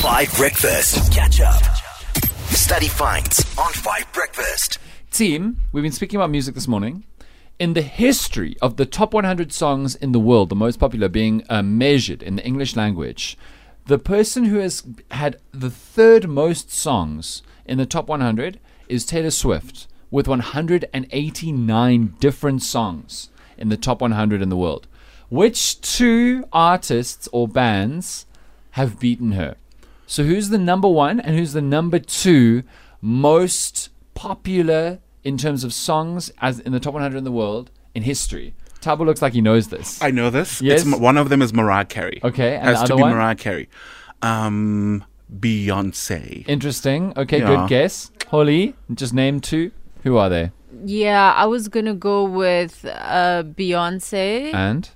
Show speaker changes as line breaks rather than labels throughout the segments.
Five Breakfast. Catch up. Study finds on Five Breakfast.
Team, we've been speaking about music this morning. In the history of the top 100 songs in the world, the most popular being uh, measured in the English language, the person who has had the third most songs in the top 100 is Taylor Swift, with 189 different songs in the top 100 in the world. Which two artists or bands have beaten her? So, who's the number one and who's the number two most popular in terms of songs as in the top 100 in the world in history? Tabo looks like he knows this.
I know this.
Yes?
It's, one of them is Mariah Carey.
Okay, and
has
the
to
other
be
one?
Mariah Carey. Um, Beyonce.
Interesting. Okay,
Yeah.
good guess. Holly, just name two. Who are they?
Yeah, I was gonna go with uh, Beyonce,
And?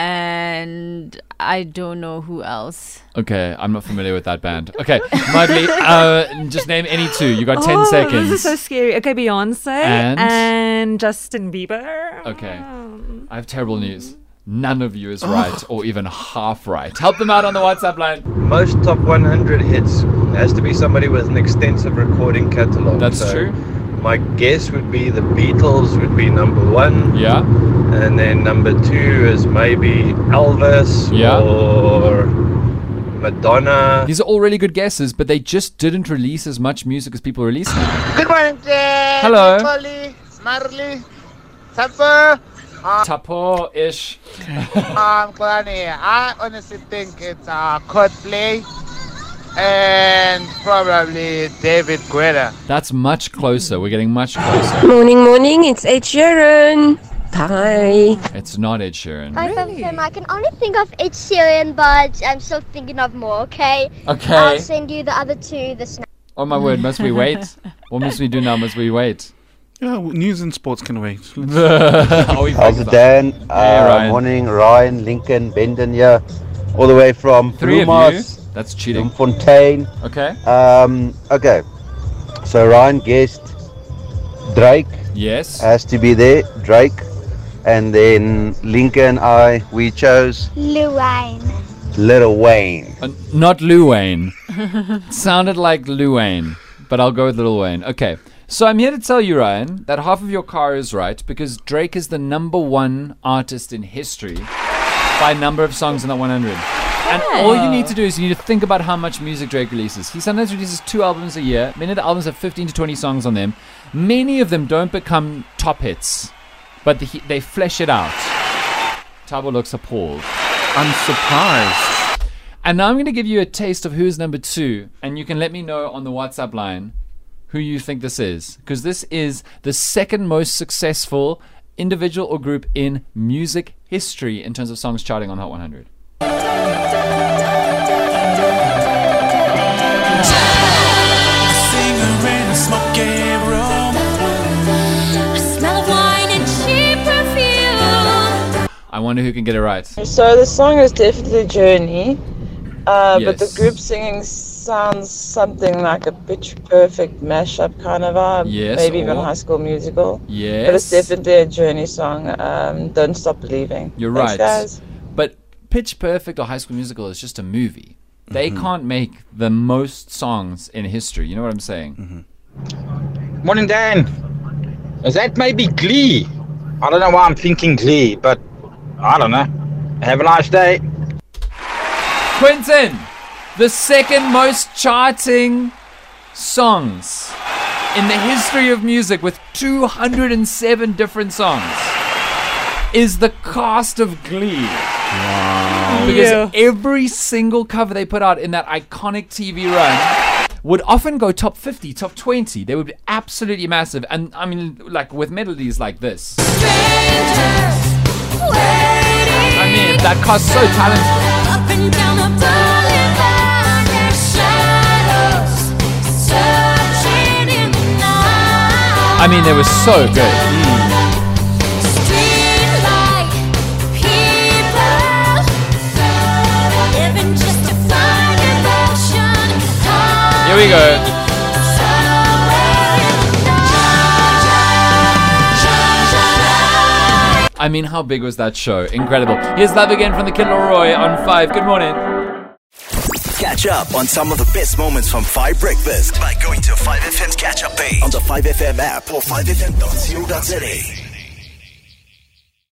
And I don't know who else.
Okay, I'm not familiar with that band. Okay, Mudley, uh, just name any two. You got 10
oh,
seconds.
This is so scary. Okay, Beyonce
And?
and, Justin Bieber.
Okay. I have terrible news. None of you is right or even half right. Help them out on the WhatsApp line.
most top 100 hits has to be somebody with an extensive recording catalog.
That's
So
true.
My guess would be the Beatles would be number one,
Yeah.
and then number two is maybe Elvis
Yeah.
or Madonna.
These are all really good guesses, but they just didn't release as much music as people release.
Good morning, Jay.
Hello.
Polly, Marley, Sapper,
Tapo ish.
um, Kalani. I honestly think it's uh, Coldplay and probably David Guetta.
That's much closer. We're getting much closer.
Morning, morning. It's Ed Sheeran. Hi.
It's not Ed Sheeran.
Hi, Fem I can only think of Ed Sheeran, but I'm still thinking of more, okay?
Okay.
I'll send you the other two this night.
Oh my word, must we wait? What must we do now? Must we wait?
Yeah, well, news and sports can wait.
Are
How's it, Dan? Uh,
Ryan.
Morning, Ryan, Lincoln, Benden here, all the way from
Three of
Bloemhof,
you. That's cheating.
Fontaine.
Okay.
Um, okay, so Ryan guessed Drake
Yes.
has to be there, Drake, and then Lincoln and I we chose
Lil Wayne.
Little Wayne.
Uh, not Lil Wayne. Sounded like Lil Wayne, but I'll go with Lil Wayne. Okay. So I'm here to tell you, Ryan, that half of your car is right because Drake is the number one artist in history by number of songs in that 100. And all you need to do is you need to think about how much music Drake releases. He sometimes releases two albums a year. Many of the albums have 15 to 20 songs on them. Many of them don't become top hits, but the, they flesh it out. Tabo looks appalled.
I'm surprised.
And now I'm going to give you a taste of who's number two, and you can let me know on the WhatsApp line who you think this is. Because this is the second most successful individual or group in music history in terms of songs charting on Hot 100. I wonder who can get it right.
So the song is definitely Journey, uh, but the group singing sounds something like a pitch perfect mashup kind of vibe.
Yes,
Maybe even High School Musical.
Yes.
But it's definitely a Journey song. Um, Don't Stop Believing.
You're
Thanks,
right.
guys.
But Pitch Perfect or High School Musical is just a movie. They can't make the most songs in history. You know what I'm saying?
Morning, Dan. Is that maybe Glee? I don't know why I'm thinking Glee, but I don't know. Have a nice day.
Quentin, the second most charting songs in the history of music with 207 different songs is the cast of Glee. Because
Yeah.
every single cover they put out in that iconic TV run would often go top 50, top 20. They would be absolutely massive. And I mean, like with melodies like this. I mean, that cast so talented. I mean, they were so good. Here we go. I mean, how big was that show? Incredible. Here's Love Again from the Kid LAROI on 5. Good morning.
Catch up on some of the best moments from 5 Breakfast by going to 5FM's catch up page on the 5FM app or 5FM.co.za.